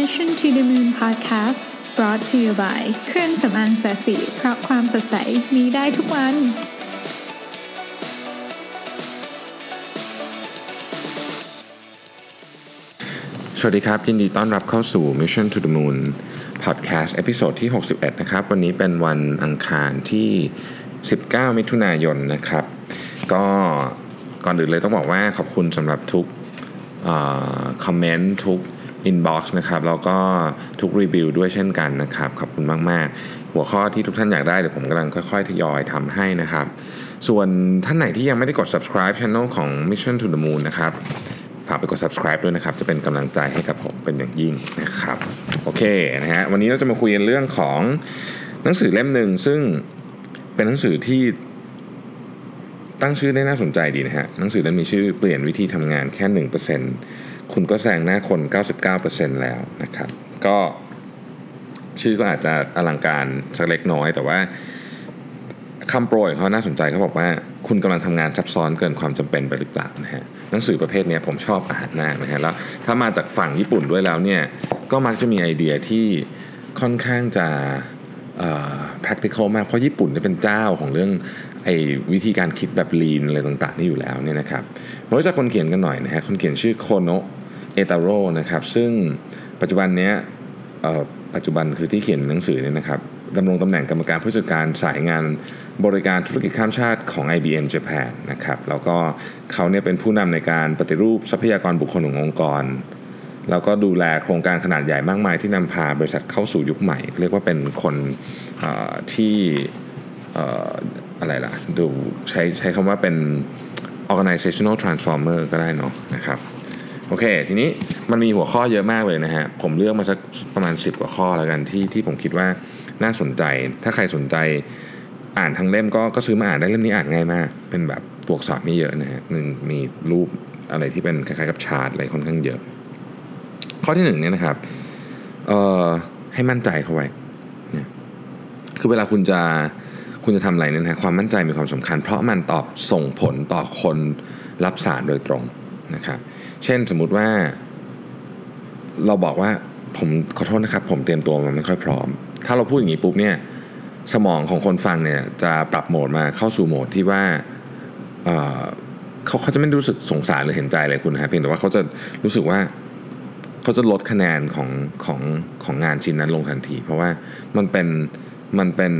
Mission to the Moon Podcast brought to you by เครื่องสำอางแสสีเพราะความสดใสมีได้ทุกวัน สวัสดีครับ ยินดีต้อนรับเข้าสู่ Mission to the Moon Podcast เอพิโซดที่ 61 นะครับ วันนี้เป็นวันอังคารที่ 19 มิถุนายนนะครับ ก็ก่อนอื่นเลยต้องบอกว่าขอบคุณสำหรับทุกคอมเมนต์ทุก inbox นะครับแล้วก็ทุกรีวิวด้วยเช่นกันนะครับ ขอบคุณมาก ๆ หัวข้อที่ทุกท่านอยากได้เดี๋ยวผมกำลังค่อย ๆ ทยอยทำให้นะครับ ส่วนท่านไหนที่ยังไม่ได้กด subscribe channel ของ Mission to the Moon นะครับฝากไปกด subscribe ด้วยนะครับ จะเป็นกำลังใจให้กับผมเป็นอย่างยิ่งนะครับ โอเคนะฮะวันนี้เราจะมาคุยกันเรื่องของหนังสือเล่มหนึ่งซึ่งเป็นหนังสือที่ตั้งชื่อได้น่าสนใจดีนะฮะหนังสือเล่มมีชื่อเปลี่ยนวิธีทำงานแค่1% คุณก็แซงหน้าคน 99%แล้วนะครับ ก็ชื่อก็อาจจะอลังการสักเล็กน้อย แต่ว่าคำโปรยของเขาน่าสนใจเขาบอกว่า คุณกำลังทำงานซับซ้อนเกินความจำเป็นไปหรือเปล่านะฮะหนังสือประเภทนี้ผมชอบอ่านมากนะฮะแล้วถ้ามาจากฝั่งญี่ปุ่นด้วยแล้วเนี่ยก็มักจะมีไอเดียที่ค่อนข้างจะ practical มาก เพราะญี่ปุ่นเนี่ยเป็นเจ้าของเรื่องไอ้วิธีการคิดแบบ lean อะไรต่างๆนี่อยู่แล้วเนี่ยนะครับมารู้จักคนเขียนกันหน่อยนะฮะคนเขียนชื่อโคโนะ เอตาโร่นะครับซึ่งปัจจุบันเนี้ยปัจจุบันคือที่เขียนหนังสือเนี่ยนะครับดำรงตำแหน่งกรรมการผู้จัดการสายงานบริการธุรกิจข้ามชาติของ IBM Japan นะครับแล้วก็เขาเนี่ยเป็นผู้นำในการปฏิรูปทรัพยากรบุคคลขององค์กร แล้วก็ดูแลโครงการขนาดใหญ่มากมายที่นำพาบริษัทเข้าสู่ยุคใหม่ เรียกว่าเป็นคนที่อะไรล่ะดูใช้ใช้คำว่าเป็น organizational transformer ก็ได้เนาะนะครับ โอเค ทีนี้มันมีหัวข้อเยอะมากเลยนะฮะ ผมเลือกมาสักประมาณ 10 กว่าข้อแล้วกันที่ที่ผมคิดว่าน่าสนใจ ถ้าใครสนใจอ่านทั้งเล่มก็ก็ซื้อมาอ่านได้เล่มนี้อ่านง่ายมาก เป็นแบบตัวอักษรไม่เยอะนะฮะมันมีรูปอะไรที่เป็นคล้ายๆกับชาร์ตอะไรค่อนข้างเยอะ ข้อที่หนึ่งเนี่ยนะครับเอ่อให้มั่นใจเข้าไว้คือเวลาคุณจะคุณจะทำอะไรเนี่ยนะฮะความมั่นใจมีความสำคัญ เพราะมันตอบส่งผลต่อคนรับสารโดยตรงนะครับ เช่นสมมุติว่า เราบอกว่าผมขอโทษนะครับ ผมเตรียมตัวมาไม่ค่อยพร้อม ถ้าเราพูดอย่างนี้ปุ๊บเนี่ยสมองของคนฟังเนี่ยจะปรับโหมดมาเข้าสู่โหมดที่ว่าเเขาเขาจะไม่รู้สึกสงสารหรือเห็นใจเลยคุณนะฮะเพียงแต่ว่าเขาจะรู้สึกว่าเขาจะลดคะแนนของของของงานชิ้นนั้นลงทันที เพราะว่ามันเป็นมันเป็น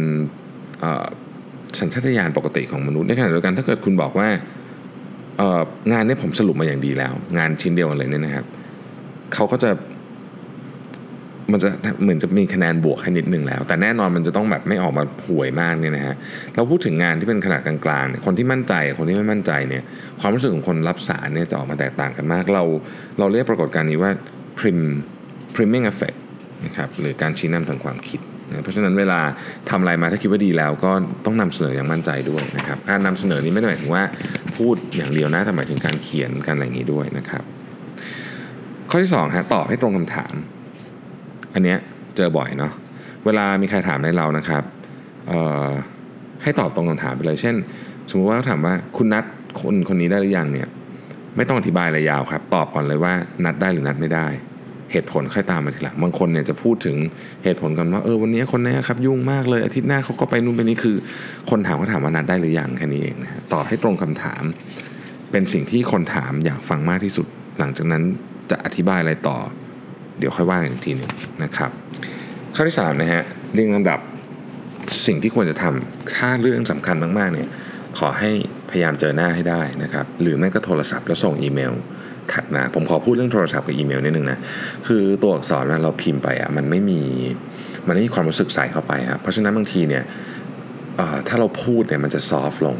สัญชาตญาณปกติของมนุษย์ในขณะเดียวกันถ้าเกิดคุณบอกว่า งานนี้ผมสรุปมาอย่างดีแล้ว งานชิ้นเดียวกันเลยเนี่ยนะครับเขาก็จะมันจะเหมือนจะมีคะแนนบวกให้นิดนึงแล้ว แต่แน่นอนมันจะต้องแบบไม่ออกมาห่วยมากเนี่ยนะฮะเราพูดถึงงานที่เป็นขนาดกลางๆคนที่มั่นใจคนที่ไม่มั่นใจเนี่ยความรู้สึกของคนรับสารเนี่ยจะออกมาแตกต่างกันมาก เราเราเรียกปรากฏการณ์นี้ว่า prim priming effect นะครับหรือการชี้นำทางความคิด นะเพราะฉะนั้นเวลาทำอะไรมาถ้าคิดว่าดีแล้วก็ต้องนำเสนออย่างมั่นใจด้วยนะครับการนำเสนอนี้ไม่ได้หมายถึงว่าพูดอย่างเดียวนะแต่หมายถึงการเขียนการอะไรอย่างนี้ด้วยนะครับ ข้อที่สองฮะตอบให้ตรงคำถาม อันเนี้ยเจอบ่อยเนาะเวลามีใครถามในเรานะครับเอ่อให้ตอบตรงคำถามไปเลย เช่น สมมุติว่าเขาถามว่าคุณนัดคนคนนี้ได้หรือยังเนี่ยไม่ต้องอธิบายอะไรยาวครับ ตอบก่อนเลยว่านัดได้หรือนัดไม่ได้ เหตุผลค่อยตามมาทีหลังบางคนเนี่ยจะพูดถึงเหตุผลกันว่าเออวันนี้คนนี้ครับยุ่งมากเลยอาทิตย์หน้าเขาก็ไปนู่นไปนี่คือ คนถามเขาถามว่านัดได้หรือยังแค่นี้เองนะฮะตอบให้ตรงคำถาม เป็นสิ่งที่คนถามอยากฟังมากที่สุด หลังจากนั้นจะอธิบายอะไรต่อ เดี๋ยวค่อยว่ากันอีกทีหนึ่งนะครับ ข้อที่3นะฮะเรื่องลำดับสิ่งที่ควรจะทำถ้าเรื่องสำคัญมากๆเนี่ยขอให้พยายามเจอหน้าให้ได้นะครับ หรือไม่ก็โทรศัพท์แล้วส่งอีเมล ถัดมาผมขอพูดเรื่องโทรศัพท์กับอีเมลนิดนึงนะคือตัวอักษรเราพิมพ์ไปอะมันไม่มีมันไม่มีความรู้สึกใส่เข้าไปครับเพราะฉะนั้นบางทีเนี่ยถ้าเราพูดเนี่ยมันจะซอฟลง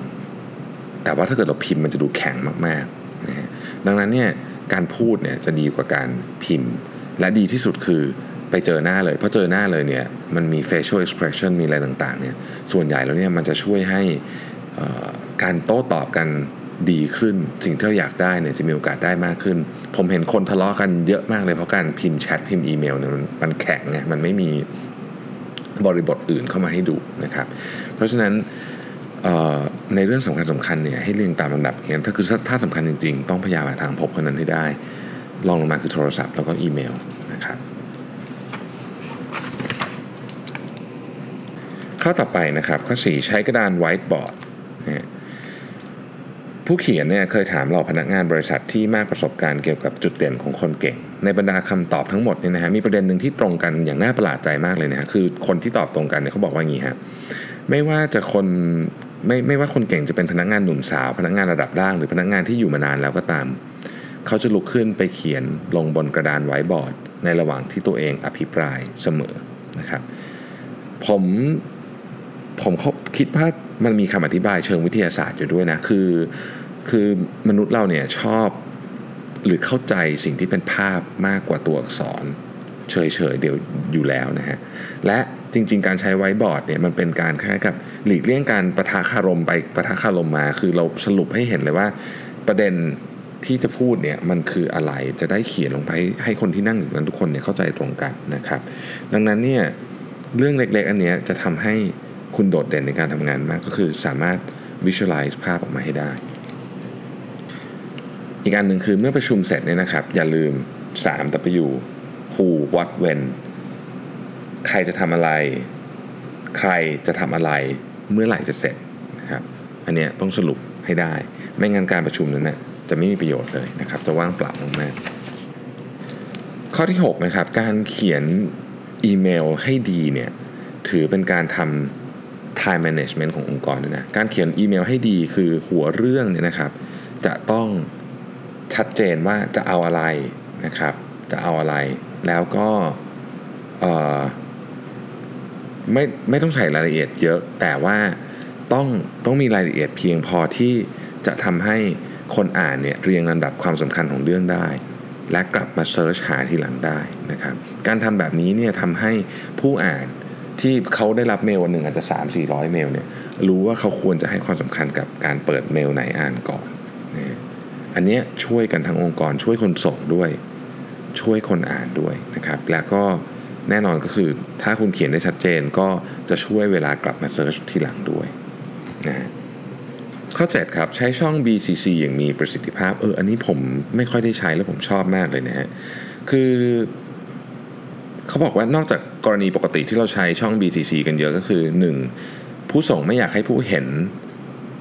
แต่ว่าถ้าเกิดเราพิมพ์มันจะดูแข็งมากๆนะฮะดังนั้นเนี่ยการพูดเนี่ยจะดีกว่าการพิมพ์ และดีที่สุดคือไปเจอหน้าเลยเพราะเจอหน้าเลยเนี่ยมันมี facial expression มีอะไรต่างๆเนี่ยส่วนใหญ่แล้วเนี่ยมันจะช่วยให้การโต้ตอบกัน ดีขึ้น สิ่งที่เราอยากได้เนี่ยจะมีโอกาสได้มากขึ้น ผมเห็นคนทะเลาะกันเยอะมากเลยเพราะการพิมพ์แชทพิมพ์อีเมลเนี่ยมันแข็งไงมันไม่มีบริบทอื่นเข้ามาให้ดูนะครับ เพราะฉะนั้นในเรื่องสำคัญสำคัญเนี่ยให้เรียงตามลำดับเห็นถ้าคือถ้าสำคัญจริงๆ ต้องพยายามทางพบคนนั้นให้ได้ลองลงมาคือโทรศัพท์แล้วก็อีเมลนะครับข้อต่อไปนะครับ ข้อ 4 ใช้กระดานไวท์บอร์ด ผู้เขียนเนี่ยเคยถามเหล่าพนักงานบริษัทที่มากประสบการณ์เกี่ยวกับจุดเด่นของคนเก่ง ในบรรดาคำตอบทั้งหมดเนี่ยนะฮะมีประเด็นหนึ่งที่ตรงกันอย่างน่าประหลาดใจมากเลยนะฮะคือคนที่ตอบตรงกันเนี่ยเขาบอกว่าอย่างนี้ฮะไม่ว่าจะคนไม่ไม่ว่าคนเก่งจะเป็นพนักงานหนุ่มสาว พนักงานระดับล่างหรือพนักงานที่อยู่มานานแล้วก็ตาม เขาจะลุกขึ้นไปเขียนลงบนกระดานไวท์บอร์ด ในระหว่างที่ตัวเองอภิปรายเสมอนะครับ ผม ผมคิดว่ามันมีคำอธิบายเชิงวิทยาศาสตร์อยู่ด้วยนะ คือคือมนุษย์เราเนี่ยชอบหรือเข้าใจสิ่งที่เป็นภาพมากกว่าตัวอักษรเฉยๆเดี๋ยวอยู่แล้วนะฮะ และจริง ๆ การใช้ไวบอร์ดเนี่ยมันเป็นการคล้ายกับหลีกเลี่ยงการประทะคารมไปประทะคารมมา คือเราสรุปให้เห็นเลยว่าประเด็นที่จะพูดเนี่ยมันคืออะไรจะได้เขียนลงไปให้คนที่นั่งอยู่นั้นทุกคนเนี่ยเข้าใจตรงกันนะครับ ดังนั้นเนี่ยเรื่องเล็กๆอันเนี้ยจะทำให้ คุณโดดเด่นในการทำงานมาก ก็คือสามารถ visualize ภาพออกมาให้ได้ อีกอันหนึ่งคือเมื่อประชุมเสร็จเนี่ยนะครับ อย่าลืม 3 W who what when ใครจะทำอะไร ใครจะทำอะไร เมื่อไหร่จะเสร็จนะครับ อันเนี้ยต้องสรุปให้ได้ ไม่งั้นการประชุมนั้นนะจะไม่มีประโยชน์เลยนะครับ จะว่างเปล่ามากข้อที่ 6 นะครับ การเขียนอีเมลให้ดีเนี่ย ถือเป็นการทำ time management ขององค์กรด้วยนะการเขียนอีเมลให้ดีคือหัวเรื่องเนี่ยนะครับ จะต้องชัดเจนว่าจะเอาอะไรนะครับ จะเอาอะไร แล้วก็ไม่ไม่ต้องใส่รายละเอียดเยอะ แต่ว่าต้องต้องมีรายละเอียดเพียงพอที่จะทำให้คนอ่านเนี่ยเรียงลำดับความสำคัญของเรื่องได้ และกลับมา search หาทีหลังได้นะครับ การทำแบบนี้เนี่ยทำให้ผู้อ่าน ที่เขาได้รับเมลวันหนึ่งอาจจะ 3 4 0 0 เมลเนี่ยรู้ว่าเขาควรจะให้ความสำคัญกับการเปิดเมลไหนอ่านก่อนนะอันนี้ช่วยกันทั้งองค์กรช่วยคนส่งด้วย ช่วยคนอ่านด้วยนะครับ แล้วก็แน่นอนก็คือถ้าคุณเขียนได้ชัดเจนก็จะช่วยเวลากลับมาเซิร์ชทีหลังด้วยนะข้อ7ครับ ใช้ช่อง BCC อย่างมีประสิทธิภาพเอออันนี้ผมไม่ค่อยได้ใช้แล้วผมชอบมากเลยนะฮะคือ เขาบอกว่านอกจากกรณีปกติที่เราใช้ช่อง BCC กันเยอะก็คือ 1. ผู้ส่งไม่อยากให้ผู้เห็น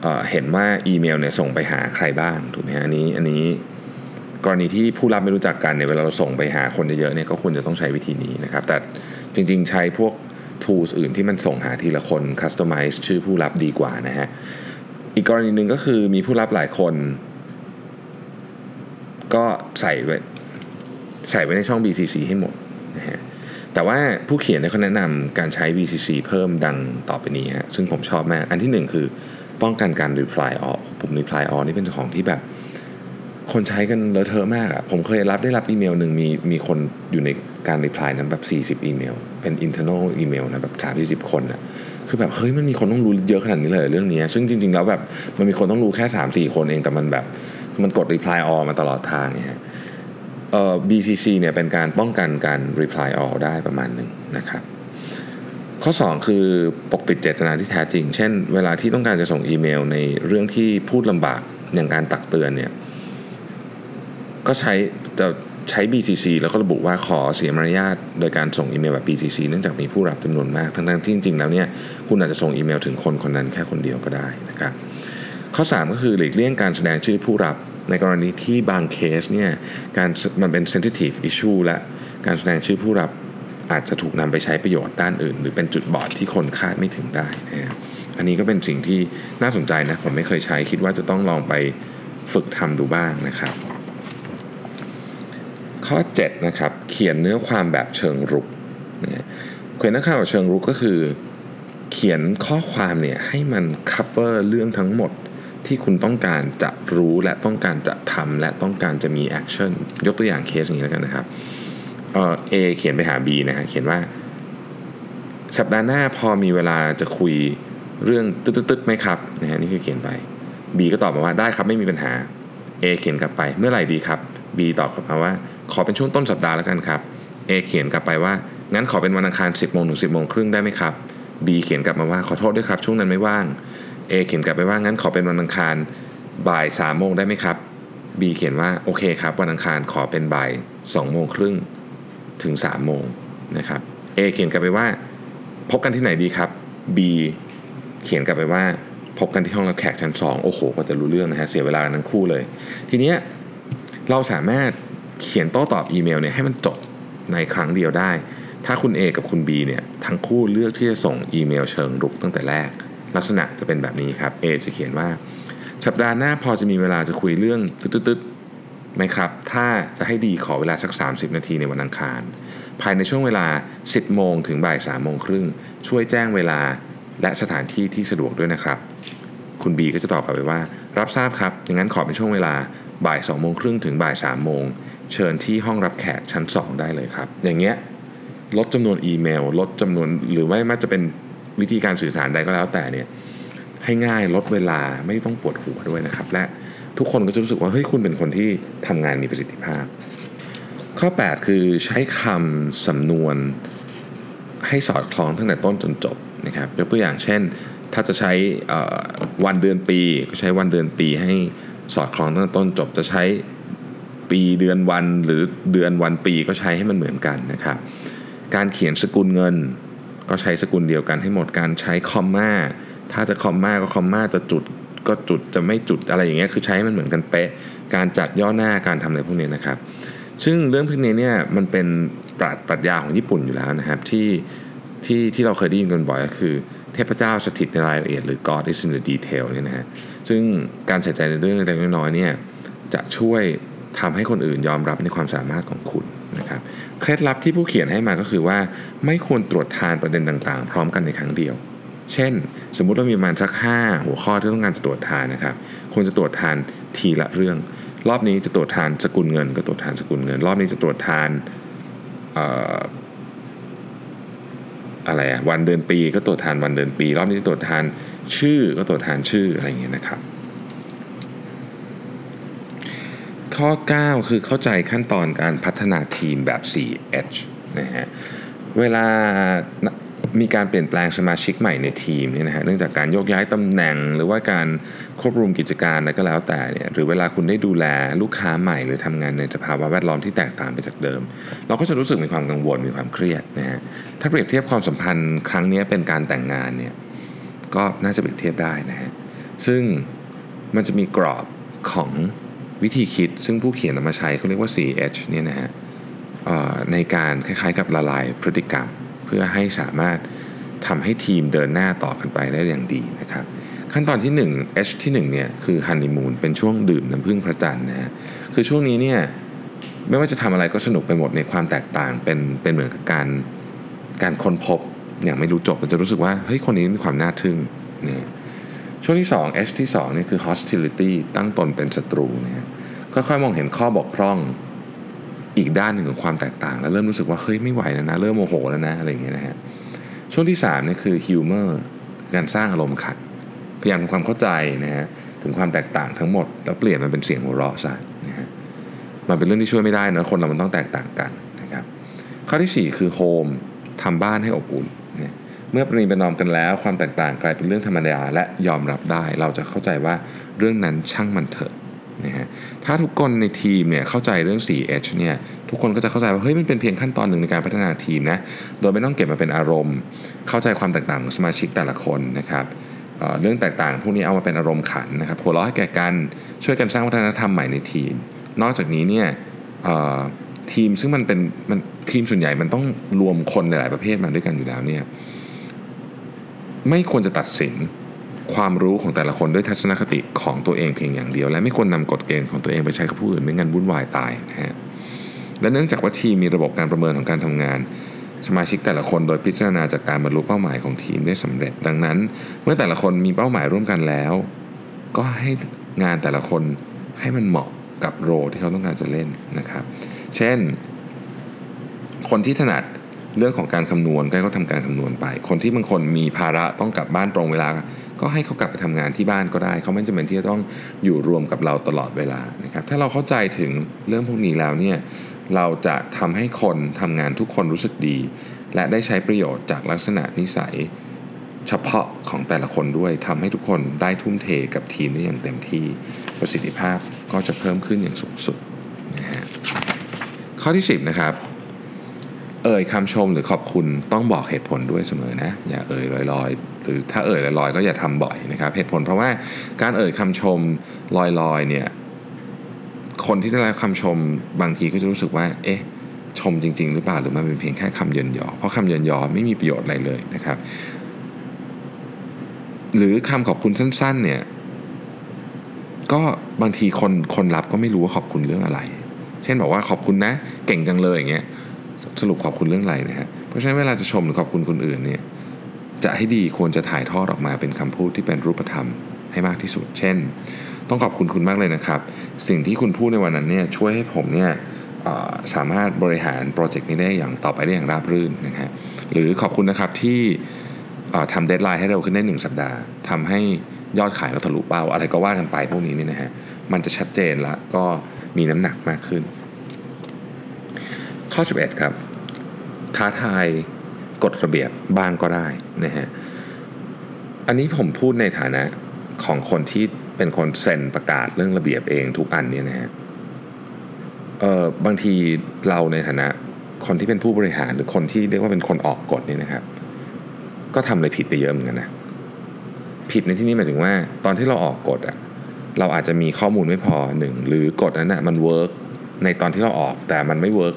เเห็นว่าอีเมลเนี่ยส่งไปหาใครบ้างถูกไหมฮะอันนี้อันนี้กรณีที่ผู้รับไม่รู้จักกันเนี่ยเวลาเราส่งไปหาคนเยอะๆเนี่ยก็ควรจะต้องใช้วิธีนี้นะครับ แต่จริงๆใช้พวก tools อื่นที่มันส่งหาทีละคน customize ชื่อผู้รับดีกว่านะฮะอีกกรณีหนึ่งก็คือมีผู้รับหลายคน ก็ใส่ไว้ใส่ไว้ในช่อง BCC ให้หมดนะฮะ แต่ว่าผู้เขียนเขาแนะนำการใช้ VCC เพิ่มดังต่อไปนี้ฮะซึ่งผมชอบมาก อันที่หนึ่งคือป้องกันการ reply all ปุ่ม reply all นี่เป็นของที่แบบ คนใช้กันเลอะเทอะมากอะผมเคยรับได้รับอีเมลหนึ่งมีมีคนอยู่ในการ reply นั้นแบบ 40 อีเมล เป็น internal อีเมลนะแบบ30คนอะคือแบบเฮ้ยมันมีคนต้องรู้เยอะขนาดนี้เลยเรื่องนี้ ซึ่งจริง ๆ แล้วแบบมันมีคนต้องรู้แค่ 3-4 คนเองแต่มันแบบมันกด reply all มาตลอดทางเนี่ย เอ่อ BCC เนี่ยเป็นการป้องกันการ reply all ได้ประมาณหนึ่งนะครับข้อ 2 คือปกปิดเจตนาที่แท้จริง เช่น เวลาที่ต้องการจะส่งอีเมลในเรื่องที่พูดลำบากอย่างการตักเตือนเนี่ยก็ใช้จะใช้ BCC แล้วก็ระบุว่าขอเสียมารยาทโดยการส่งอีเมลแบบ BCC เนื่องจากมีผู้รับจำนวนมาก ทั้งที่จริงๆแล้วเนี่ยคุณอาจจะส่งอีเมลถึงคนคนนั้นแค่คนเดียวก็ได้นะครับข้อ 3 ก็คือหลีกเลี่ยงการแสดงชื่อผู้รับ ในกรณีที่บางเคสเนี่ยการมันเป็น sensitive issue และการแสดงชื่อผู้รับอาจจะถูกนำไปใช้ประโยชน์ด้านอื่น หรือเป็นจุดบอดที่คนคาดไม่ถึงได้นะอันนี้ก็เป็นสิ่งที่น่าสนใจนะ ผมไม่เคยใช้คิดว่าจะต้องลองไปฝึกทำดูบ้างนะครับ ข้อ 7 นะครับ เขียนเนื้อความแบบเชิงรุกนะเขียนเนื้อความแบบเชิงรุกก็คือ เขียนข้อความเนี่ยให้มัน cover เรื่องทั้งหมด ที่คุณต้องการจะรู้และต้องการจะทำและต้องการจะมี action ยกตัวอย่างเคสอย่างนี้แล้วกันนะครับเออเอเขียนไปหา B นะฮะเขียนว่า สัปดาห์หน้าพอมีเวลาจะคุยเรื่องตึ๊ดๆไหมครับนะฮะนี่คือเขียนไป B ก็ตอบมาว่าได้ครับไม่มีปัญหา A เขียนกลับไปเมื่อไหร่ดีครับ B ตอบกลับมาว่า ขอเป็นช่วงต้นสัปดาห์แล้วกันครับ A เขียนกลับไปว่า งั้นขอเป็นวันอังคาร 10โมงถึง10โมงครึ่งได้ไหมครับ B เขียนกลับมาว่าขอโทษด้วยครับช่วงนั้นไม่ว่าง A เขียนกลับไปว่างั้นขอเป็นวันอังคารบ่ายสามโมงได้ไหมครับ B เขียนว่าโอเคครับวันอังคารขอเป็นบ่ายสองโมงครึ่งถึง3ามโมงนะครับ A เขียนกลับไปว่า พบกันที่ไหนดีครับ B เขียนกลับไปว่าพบกันที่ห้องรับแขกชั้น 2 โอ้โหก็จะรู้เรื่องนะฮะเสียเวลากันทั้งคู่เลย ทีเนี้ยเราสามารถเขียนโต้ตอบอีเมลเนี่ยให้มันจบในครั้งเดียวได้ ถ้าคุณ A กับคุณ B เนี่ยทั้งคู่เลือกที่จะส่งอีเมลเชิงรุกตั้งแต่แรก ลักษณะจะเป็นแบบนี้ครับ A จะเขียนว่า สัปดาห์หน้าพอจะมีเวลาจะคุยเรื่องตึ๊ดๆไหมครับ ถ้าจะให้ดีขอเวลาสัก 30 นาทีในวันอังคาร ภายในช่วงเวลา 10 โมงถึงบ่าย3โมงครึ่ง ช่วยแจ้งเวลาและสถานที่ที่สะดวกด้วยนะครับ คุณ B ก็จะตอบกลับไปว่า รับทราบครับ อย่างนั้นขอเป็นช่วงเวลาบ่าย2โมงครึ่งถึงบ่าย3โมง เชิญที่ห้องรับแขกชั้น 2 ได้เลยครับ อย่างเงี้ยลดจำนวนอีเมล ลดจำนวนหรือไม่ว่าจะเป็น วิธีการสื่อสารใดก็แล้วแต่เนี่ยให้ง่ายลดเวลาไม่ต้องปวดหัวด้วยนะครับ และทุกคนก็จะรู้สึกว่าเฮ้ยคุณเป็นคนที่ทำงานมีประสิทธิภาพ ข้อ 8 คือใช้คำสำนวนให้สอดคล้องตั้งแต่ต้นจนจบนะครับยกตัวอย่างเช่น ถ้าจะใช้วันเดือนปีก็ใช้วันเดือนปีให้สอดคล้องตั้งแต่ต้นจบ จะใช้ปีเดือนวันหรือเดือนวันปีก็ใช้ให้มันเหมือนกันนะครับ การเขียนสกุลเงิน ก็ใช้สกุลเดียวกันให้หมดการใช้คอมมาถ้าจะคอมมาก็คอมมาจะจุดก็จุดจะไม่จุดอะไรอย่างเงี้ยคือใช้ให้มันเหมือนกันเป๊ะ การจัดย่อหน้าการทำอะไรพวกนี้นะครับ ซึ่งเรื่องพวกนี้เนี่ยมันเป็นปรัชปรัชญาของญี่ปุ่นอยู่แล้วนะครับที่ที่ที่เราเคยได้ยินกันบ่อยก็คือเทพเจ้าสถิตในรายละเอียดหรือ God is in the detail เนี่ยนะฮะซึ่งการใส่ใจในเรื่องเล็กๆน้อยๆเนี่ยจะช่วยทำให้คนอื่นยอมรับในความสามารถของคุณ นะครับเคล็ดลับที่ผู้เขียนให้มาก็คือว่า ไม่ควรตรวจทานประเด็นต่างๆ พร้อมกันในครั้งเดียว เช่น สมมุติว่ามีประมาณสัก 5 หัวข้อที่ต้องการจะตรวจทานนะครับควรจะตรวจทานทีละเรื่อง รอบนี้จะตรวจทานสกุลเงิน ก็ตรวจทานสกุลเงิน รอบนี้จะตรวจทานเอ่ออะไรอะวันเดือนปีก็ตรวจทานวันเดือนปี รอบนี้จะตรวจทานชื่อก็ตรวจทานชื่ออะไรอย่างเงี้ยนะครับ ข้อ 9 คือเข้าใจขั้นตอนการพัฒนาทีมแบบ 4H นะฮะ เวลามีการเปลี่ยนแปลงสมาชิกใหม่ในทีมเนี่ยนะฮะ เนื่องจากการโยกย้ายตำแหน่ง หรือว่าการควบรวมกิจการอะก็แล้วแต่เนี่ย หรือเวลาคุณได้ดูแลลูกค้าใหม่ หรือทำงานในสภาวะแวดล้อมที่แตกต่างไปจากเดิม เราก็จะรู้สึกมีความกังวลมีความเครียดนะฮะ ถ้าเปรียบเทียบความสัมพันธ์ครั้งนี้เป็นการแต่งงานเนี่ยก็น่าจะเปรียบเทียบได้นะฮะ ซึ่งมันจะมีกรอบของ วิธีคิดซึ่งผู้เขียนเอามาใช้เขาเรียกว่า 4H เนี่ยนะฮะในการคล้ายๆกับละลายพฤติกรรม เพื่อให้สามารถทำให้ทีมเดินหน้าต่อกันไปได้อย่างดีนะครับขั้นตอนที่ 1 H ที่1เนี่ยคือฮันนีมูนเป็นช่วงดื่มน้ำพึ่งพระจันทร์นะฮะคือช่วงนี้เนี่ยไม่ว่าจะทำอะไรก็สนุกไปหมดในความแตกต่างเป็นเป็นเหมือนกับการการค้นพบอย่างไม่รู้จบมันจะรู้สึกว่าเฮ้ยคนนี้มีความน่าทึ่งเนี่ย ช่วงที่ 2 H ที่2นี่คือ hostility ตั้งตนเป็นศัตรูนะฮะค่อยๆมองเห็นข้อบกพร่องอีกด้านหนึ่งของความแตกต่าง แล้วเริ่มรู้สึกว่าเฮ้ยไม่ไหวแล้วนะ เริ่มโมโหแล้วนะอะไรอย่างเงี้ยนะฮะช่วงที่3นี่คือ humor การสร้างอารมณ์ขันพยายามทำความเข้าใจนะฮะถึงความแตกต่างทั้งหมด แล้วเปลี่ยนมันเป็นเสียงหัวเราะซะนะฮะมันเป็นเรื่องที่ช่วยไม่ได้นะคนเรามันต้องแตกต่างกันนะครับข้อที่ 4 คือ home ทำบ้านให้อบอุ่น เมื่อปรีประนอมกันแล้ว ความแตกต่างกลายเป็นเรื่องธรรมดาและยอมรับได้ เราจะเข้าใจว่าเรื่องนั้นช่างมันเถอะนะฮะถ้าทุกคนในทีมเนี่ยเข้าใจเรื่อง 4H เนี่ยทุกคนก็จะเข้าใจว่าเฮ้ยมันเป็นเพียงขั้นตอนหนึ่งในการพัฒนาทีมนะโดยไม่ต้องเก็บมาเป็นอารมณ์ เข้าใจความแตกต่างของสมาชิกแต่ละคนนะครับเเรื่องแตกต่างพวกนี้เอามาเป็นอารมณ์ขันนะครับหัวเราะให้แก่กันช่วยกันสร้างวัฒนธรรมใหม่ในทีม นอกจากนี้เนี่ยทีมซึ่งมันเป็นมันทีมส่วนใหญ่มันต้องรวมคนหลายประเภทมาด้วยกันอยู่แล้วเนี่ย ไม่ควรจะตัดสินความรู้ของแต่ละคนด้วยทัศนคติของตัวเองเพียงอย่างเดียว และไม่ควรนำกฎเกณฑ์ของตัวเองไปใช้กับผู้อื่นไม่งั้นวุ่นวายตายนะฮะและเนื่องจากว่าทีมมีระบบการประเมินของการทำงาน สมาชิกแต่ละคนโดยพิจารณาจากการบรรลุเป้าหมายของทีมได้สำเร็จ ดังนั้น เมื่อแต่ละคนมีเป้าหมายร่วมกันแล้ว ก็ให้งานแต่ละคนให้มันเหมาะกับโรที่เขาต้องการจะเล่นนะครับ เช่น คนที่ถนัด เรื่องของการคำนวณก็ให้เขาทำการคำนวณไป คนที่บางคนมีภาระต้องกลับบ้านตรงเวลา ก็ให้เขากลับไปทำงานที่บ้านก็ได้ เขาไม่จำเป็นที่จะต้องอยู่รวมกับเราตลอดเวลานะครับถ้าเราเข้าใจถึงเรื่องพวกนี้แล้วเนี่ยเราจะทำให้คนทำงานทุกคนรู้สึกดี และได้ใช้ประโยชน์จากลักษณะนิสัยเฉพาะของแต่ละคนด้วยทำให้ทุกคนได้ทุ่มเทกับทีมได้อย่างเต็มที่ประสิทธิภาพก็จะเพิ่มขึ้นอย่างสูงสุดนะฮะข้อที่ 10 นะครับ เอ่ยคำชมหรือขอบคุณต้องบอกเหตุผลด้วยเสมอนะ อย่าเอ่ยลอยๆรือถ้าเอ่ยลอยๆ ก็อย่าทำบ่อยนะครับเหตุผลเพราะว่าการเอ่ยคำชมลอยๆเนี่ยคนที่ได้รับคำชมบางทีก็จะรู้สึกว่า เอ๊ะชมจริง ๆ หรือเปล่าหรือมันเป็นเพียงแค่คำเยินยอ เพราะคำเยินยอไม่มีประโยชน์อะไรเลยนะครับ หรือคำขอบคุณสั้น ๆ เนี่ยก็บางทีคนคนรับก็ไม่รู้ว่าขอบคุณเรื่องอะไร เช่นบอกว่าขอบคุณนะ เก่งจังเลยอย่างเงี้ย สรุปขอบคุณเรื่องอะไรนะฮะเพราะฉะนั้นเวลาจะชมหรือขอบคุณคนอื่นเนี่ยจะให้ดีควรจะถ่ายทอดออกมาเป็นคำพูดที่เป็นรูปธรรมให้มากที่สุด เช่น ต้องขอบคุณคุณมากเลยนะครับ สิ่งที่คุณพูดในวันนั้นเนี่ยช่วยให้ผมเนี่ยสามารถบริหารโปรเจกต์นี้ได้อย่างต่อไปได้อย่างราบรื่นนะฮะหรือขอบคุณนะครับที่ทำเดทไลน์ให้เร็วขึ้นได้หนึ่งสัปดาห์ทำให้ยอดขายเราทะลุเป้า อะไรก็ว่ากันไปพวกนี้นี่นะฮะมันจะชัดเจนล้วก็มีน้ำหนักมากขึ้น ข้อ 11 ครับ ท้าทายกฎระเบียบบ้างก็ได้นะฮะอันนี้ผมพูดในฐานะของคนที่เป็นคนเซ็นประกาศเรื่องระเบียบเองทุกอันเนี่ยนะฮะเออบางทีเราในฐานะคนที่เป็นผู้บริหารหรือคนที่เรียกว่าเป็นคนออกกฎนี่นะครับ ก็ทำอะไรผิดไปเยอะเหมือนกันนะผิดในที่นี้หมายถึงว่า ตอนที่เราออกกฎอะเราอาจจะมีข้อมูลไม่พอหนึ่งหรือกฎนั้นนะมัน work ในตอนที่เราออกแต่มันไม่ work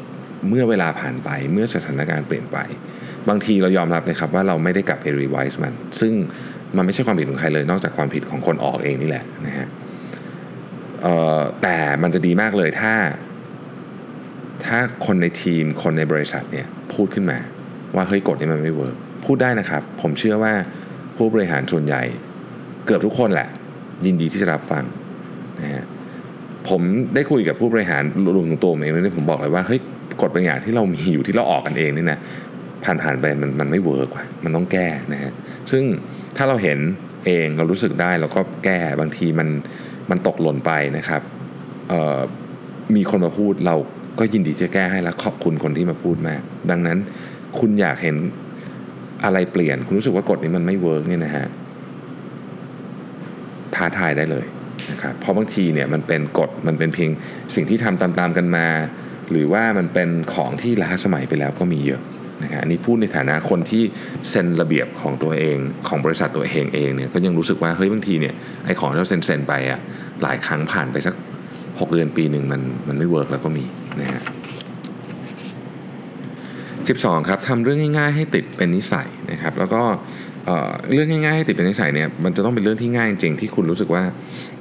เมื่อเวลาผ่านไปเมื่อสถานการณ์เปลี่ยนไป บางทีเรายอมรับเลยครับว่าเราไม่ได้กลับไป revise มัน ซึ่งมันไม่ใช่ความผิดของใครเลย นอกจากความผิดของคนออกเองนี่แหละนะฮะแต่มันจะดีมากเลยถ้า ถ้าคนในทีมคนในบริษัทเนี่ยพูดขึ้นมา ว่าเฮ้ยกฎนี้มันไม่ workพูดได้นะครับ ผมเชื่อว่าผู้บริหารส่วนใหญ่ เกือบทุกคนแหละ ยินดีที่จะรับฟังนะฮะผมได้คุยกับผู้บริหารรวมถึงตัวผมเองเลยผมบอกเลยว่าเฮ้ย กฎบางอย่างที่เรามีอยู่ที่เราออกกันเองนี่นะผ่านผ่านไปมันมันไม่เวิร์กว่ะมันต้องแก้นะฮะซึ่งถ้าเราเห็นเองเรารู้สึกได้เราก็แก้บางทีมันมันตกหล่นไปนะครับมีคนมาพูดเราก็ยินดีจะแก้ให้และขอบคุณคนที่มาพูดมาก ดังนั้นคุณอยากเห็นอะไรเปลี่ยน คุณรู้สึกว่ากฎนี้มันไม่ work เนี่ยนะฮะท้าทายได้เลยนะครับเพราะบางทีเนี่ยมันเป็นกฎมันเป็นเพียงสิ่งที่ทำตามๆกันมา หรือว่ามันเป็นของที่ล้าสมัยไปแล้วก็มีเยอะนะฮะอันนี้พูดในฐานะคนที่เซ็นระเบียบของตัวเองของบริษัทตัวเองเองเนี่ยก็ยังรู้สึกว่าเฮ้ยบางทีเนี่ยไอ้ของที่เราเซ็นเซ็นไปอะหลายครั้งผ่านไปสัก 6 เดือนปีหนึ่งมันมันไม่เวิร์กแล้วก็มีนะฮะ12ครับทำเรื่องง่ายๆให้ติดเป็นนิสัยนะครับ แล้วก็ เรื่องง่ายๆให้ติดเป็นนิสัยเนี่ยมันจะต้องเป็นเรื่องที่ง่ายจริงที่คุณรู้สึกว่า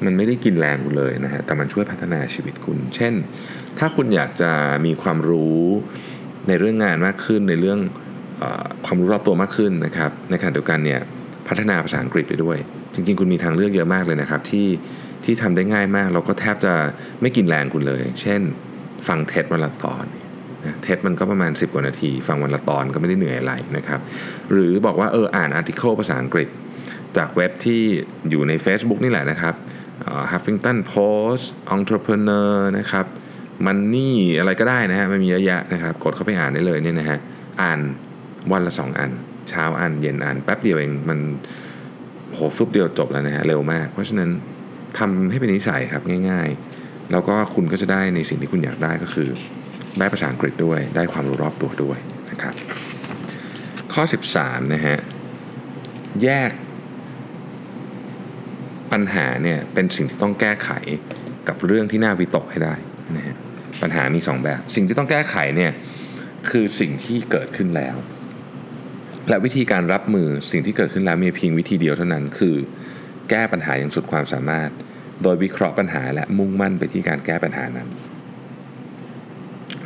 มันไม่ได้กินแรงคุณเลยนะฮะแต่มันช่วยพัฒนาชีวิตคุณ เช่น ถ้าคุณอยากจะมีความรู้ในเรื่องงานมากขึ้นในเรื่องอความรู้รอบตัวมากขึ้นนะครับในขณะเดียวกันเนี่ยพัฒนาภาษาอังกฤษไปด้วย จริงๆ คุณมีทางเลือกเยอะมากเลยนะครับที่ที่ทำได้ง่ายมาก แล้วก็แทบจะไม่กินแรงคุณเลย เช่น ฟังเทสวันละตอน เทสมันก็ประมาณ 10 กว่านาที ฟังวันละตอนก็ไม่ได้เหนื่อยอะไรนะครับ หรือบอกว่าเอออ่านอาร์ติเคิลภาษาอังกฤษ จากเว็บที่อยู่ใน Facebook นี่แหละนะครับ Huffington Post Entrepreneur นะครับมันนี่อะไรก็ได้นะฮะมันมีเยอะแยะนะครับ กดเข้าไปอ่านได้เลยเนี่ยนะฮะอ่านวันละ 2 อัน เช้าอ่านเย็นอ่านแป๊บเดียวเองมันโหฟึบเดียวจบแล้วนะฮะเร็วมาก เพราะฉะนั้นทำให้เป็นนิสัยครับง่าย ๆ แล้วก็คุณก็จะได้ในสิ่งที่คุณอยากได้ก็คือ ได้ภาษาอังกฤษด้วย ได้ความรู้รอบตัวด้วยนะครับ ข้อ 13 นะฮะ แยกปัญหาเนี่ยเป็นสิ่งที่ต้องแก้ไขกับเรื่องที่น่าวิตกให้ได้นะฮะ ปัญหามี 2 แบบ สิ่งที่ต้องแก้ไขเนี่ยคือสิ่งที่เกิดขึ้นแล้ว และวิธีการรับมือสิ่งที่เกิดขึ้นแล้วมีเพียงวิธีเดียวเท่านั้นคือ แก้ปัญหาอย่างสุดความสามารถ โดยวิเคราะห์ปัญหาและมุ่งมั่นไปที่การแก้ปัญหานั้น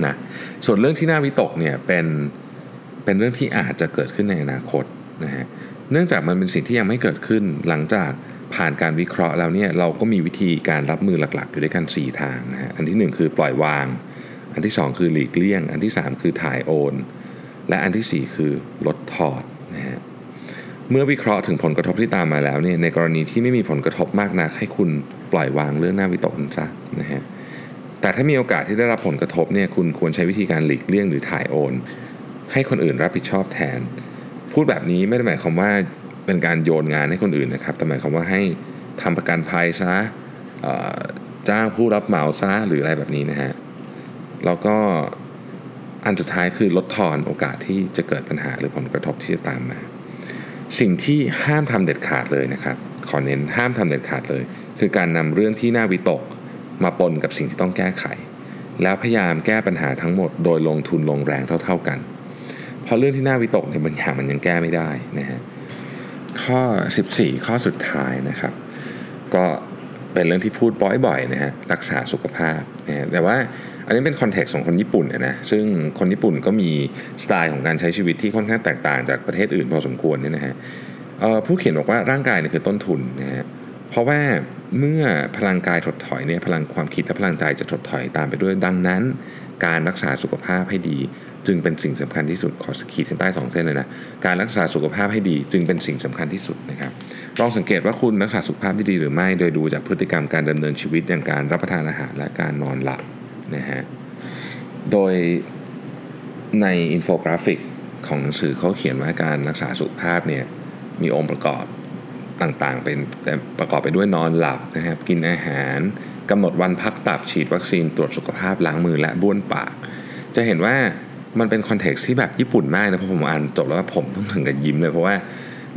นะส่วนเรื่องที่น่าวิตกเนี่ยเป็นเป็นเรื่องที่อาจจะเกิดขึ้นในอนาคตนะฮะเนื่องจากมันเป็นสิ่งที่ยังไม่เกิดขึ้นหลังจากผ่านการวิเคราะห์แล้วเนี่ยเราก็มีวิธีการรับมือหลักๆ อยู่ด้วยกัน 4 ทางนะฮะอันที่ 1 คือปล่อยวาง อันที่ 2 คือหลีกเลี่ยง อันที่ 3 คือถ่ายโอน และอันที่ 4 คือลดทอดนะฮะเมื่อวิเคราะห์ถึงผลกระทบที่ตามมาแล้วเนี่ยในกรณีที่ไม่มีผลกระทบมากนักให้คุณปล่อยวางเรื่องหน้าวิตกนซะนะฮะ แต่ถ้ามีโอกาสที่ได้รับผลกระทบเนี่ยคุณควรใช้วิธีการหลีกเลี่ยงหรือถ่ายโอน ให้คนอื่นรับผิดชอบแทน พูดแบบนี้ไม่ได้หมายความว่าเป็นการโยนงานให้คนอื่นนะครับแต่หมายความว่าให้ทำประกันภัยซะจ้างผู้รับเหมาซะหรืออะไรแบบนี้นะฮะแล้วก็อันสุดท้ายคือลดทอนโอกาสที่จะเกิดปัญหาหรือผลกระทบที่จะตามมา สิ่งที่ห้ามทำเด็ดขาดเลยนะครับ ขอเน้นห้ามทำเด็ดขาดเลย คือการนำเรื่องที่น่าวิตก มาปนกับสิ่งที่ต้องแก้ไข แล้วพยายามแก้ปัญหาทั้งหมด โดยลงทุนลงแรงเท่า ๆกันเพราะเรื่องที่น่าวิตกในบางอย่างมันยังแก้ไม่ได้นะฮะข้อ 14 ข้อสุดท้ายนะครับ ก็เป็นเรื่องที่พูดบ่อยๆนะฮะรักษาสุขภาพนะฮะแต่ว่าอันนี้เป็นคอนเท็กซ์ของคนญี่ปุ่นนะซึ่งคนญี่ปุ่นก็มีสไตล์ของการใช้ชีวิตที่ค่อนข้างแตกต่างจากประเทศอื่นพอสมควรเนี่ยนะฮะผู้เขียนบอกว่าร่างกายเนี่ยคือต้นทุนนะฮะ ราะว่าเมื่อพลังกายถดถอยเนี่ยพลังความคิดและพลังใจจะถดถอยตามไปด้วยดังนั้น การรักษาสุขภาพให้ดี จึงเป็นสิ่งสำคัญที่สุดขอขีดเส้นใต้สองเส้นเลยนะการรักษาสุขภาพให้ดี จึงเป็นสิ่งสำคัญที่สุดนะครับลองสังเกตว่าคุณรักษาสุขภาพที่ดีหรือไม่ โดยดูจากพฤติกรรมการดำเนินชีวิตอย่างการรับประทานอาหารและการนอนหลับนะฮะโดยในอินโฟกราฟิกของหนังสือเขาเขียนว่าการรักษาสุขภาพเนี่ยมีองค์ประกอบ ต่างๆ เป็นแต่ประกอบไปด้วยนอนหลับนะครับกินอาหารกำหนดวันพักตับฉีดวัคซีนตรวจสุขภาพล้างมือและบ้วนปาก จะเห็นว่ามันเป็นคอนเท็กซ์ที่แบบญี่ปุ่นมากนะเพราะผมอ่านจบแล้วผมต้องถึงกับยิ้มเลย เพราะว่า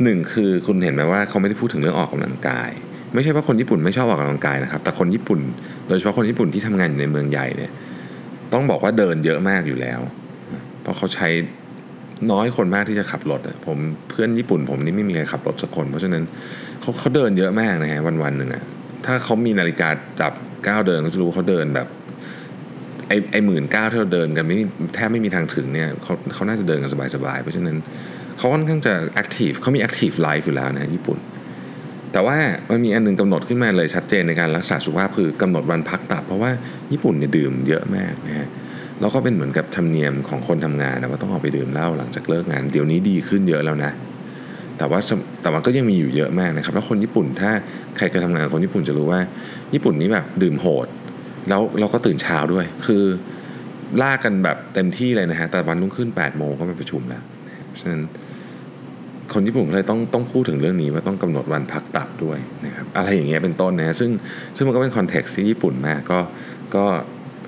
หนึ่งคือคุณเห็นไหมว่าเขาไม่ได้พูดถึงเรื่องออกกำลังกาย ไม่ใช่ว่าคนญี่ปุ่นไม่ชอบออกกำลังกายนะครับ แต่คนญี่ปุ่น โดยเฉพาะคนญี่ปุ่นที่ทำงานอยู่ในเมืองใหญ่เนี่ยต้องบอกว่าเดินเยอะมากอยู่แล้ว เพราะเขาใช้ น้อยคนมากที่จะขับรถผมเพื่อนญี่ปุ่นผมนี่ไม่มีใครขับรถสักคน เพราะฉะนั้นเขาเขาเดินเยอะมากนะฮะวันวันหนึ่งอะถ้าเขามีนาฬิกาจับก้าวเดินก็จะรู้เขาเดินแบบไอ้ไอ้หมื่นก้าวที่เราเดินกันไม่แทบไม่มีทางถึงเนี่ยเขาเขาน่าจะเดินกันสบายๆ เพราะฉะนั้นเขาค่อนข้างจะ active เขามี active life อยู่แล้วนะญี่ปุ่น แต่ว่ามันมีอันนึงกำหนดขึ้นมาเลยชัดเจนในการรักษาสุขภาพคือกำหนดวันพักตับ เพราะว่าญี่ปุ่นเนี่ยดื่มเยอะมากนะฮะ แล้วก็เป็นเหมือนกับธรรมเนียมของคนทำงานนะว่าต้องออกไปดื่มเหล้าหลังจากเลิกงาน เดี๋ยวนี้ดีขึ้นเยอะแล้วนะ แต่ว่าแต่ว่าก็ยังมีอยู่เยอะมากนะครับ แล้วคนญี่ปุ่นถ้าใครเคยทำงานคนญี่ปุ่นจะรู้ว่า ญี่ปุ่นนี้แบบดื่มโหด แล้วเราก็ตื่นเช้าด้วย คือลากกันแบบเต็มที่เลยนะฮะ แต่วันรุ่งขึ้น8ปดโมงก็ไปประชุมแล้วเพราะฉะนั้นคนญี่ปุ่นเลยต้องต้องพูดถึงเรื่องนี้ว่าต้องกำหนดวันพักตับด้วยนะครับอะไรอย่างเงี้ยเป็นต้นนะฮะซึ่งซึ่งมันก็เป็น context ที่ญี่ปุ่นมากก็ก็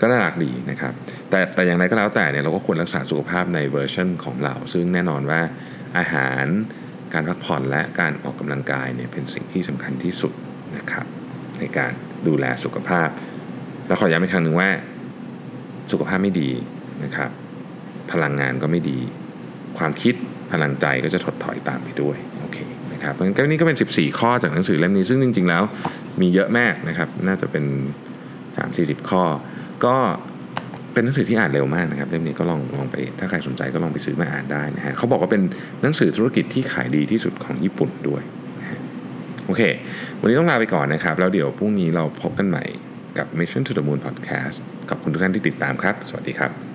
ก็น่ารักดีนะครับ แต่แต่อย่างไรก็แล้วแต่เนี่ยเราก็ควรรักษาสุขภาพในเวอร์ชันของเรา ซึ่งแน่นอนว่าอาหารการพักผ่อนและการออกกำลังกายเนี่ยเป็นสิ่งที่สำคัญที่สุดนะครับในการดูแลสุขภาพ แล้วขอย้ำอีกครั้งหนึ่งว่าสุขภาพไม่ดีนะครับ พลังงานก็ไม่ดี ความคิดพลังใจก็จะถดถอยตามไปด้วยโอเคนะครับเพราะงั้นนี่ก็เป็น 14 ข้อจากหนังสือเล่มนี้ซึ่งจริง ๆ แล้วมีเยอะมากนะครับ น่าจะเป็น 3-40 ข้อ ก็เป็นหนังสือที่อ่านเร็วมากนะครับเล่มนี้ก็ลองลองไป ถ้าใครสนใจก็ลองไปซื้อมาอ่านได้นะฮะเขาบอกว่าเป็นหนังสือธุรกิจที่ขายดีที่สุดของญี่ปุ่นด้วยโอเค วันนี้ต้องลาไปก่อนนะครับ แล้วเดี๋ยวพรุ่งนี้เราพบกันใหม่กับ Mission to the Moon Podcast ขอบคุณทุกท่านที่ติดตามครับ สวัสดีครับ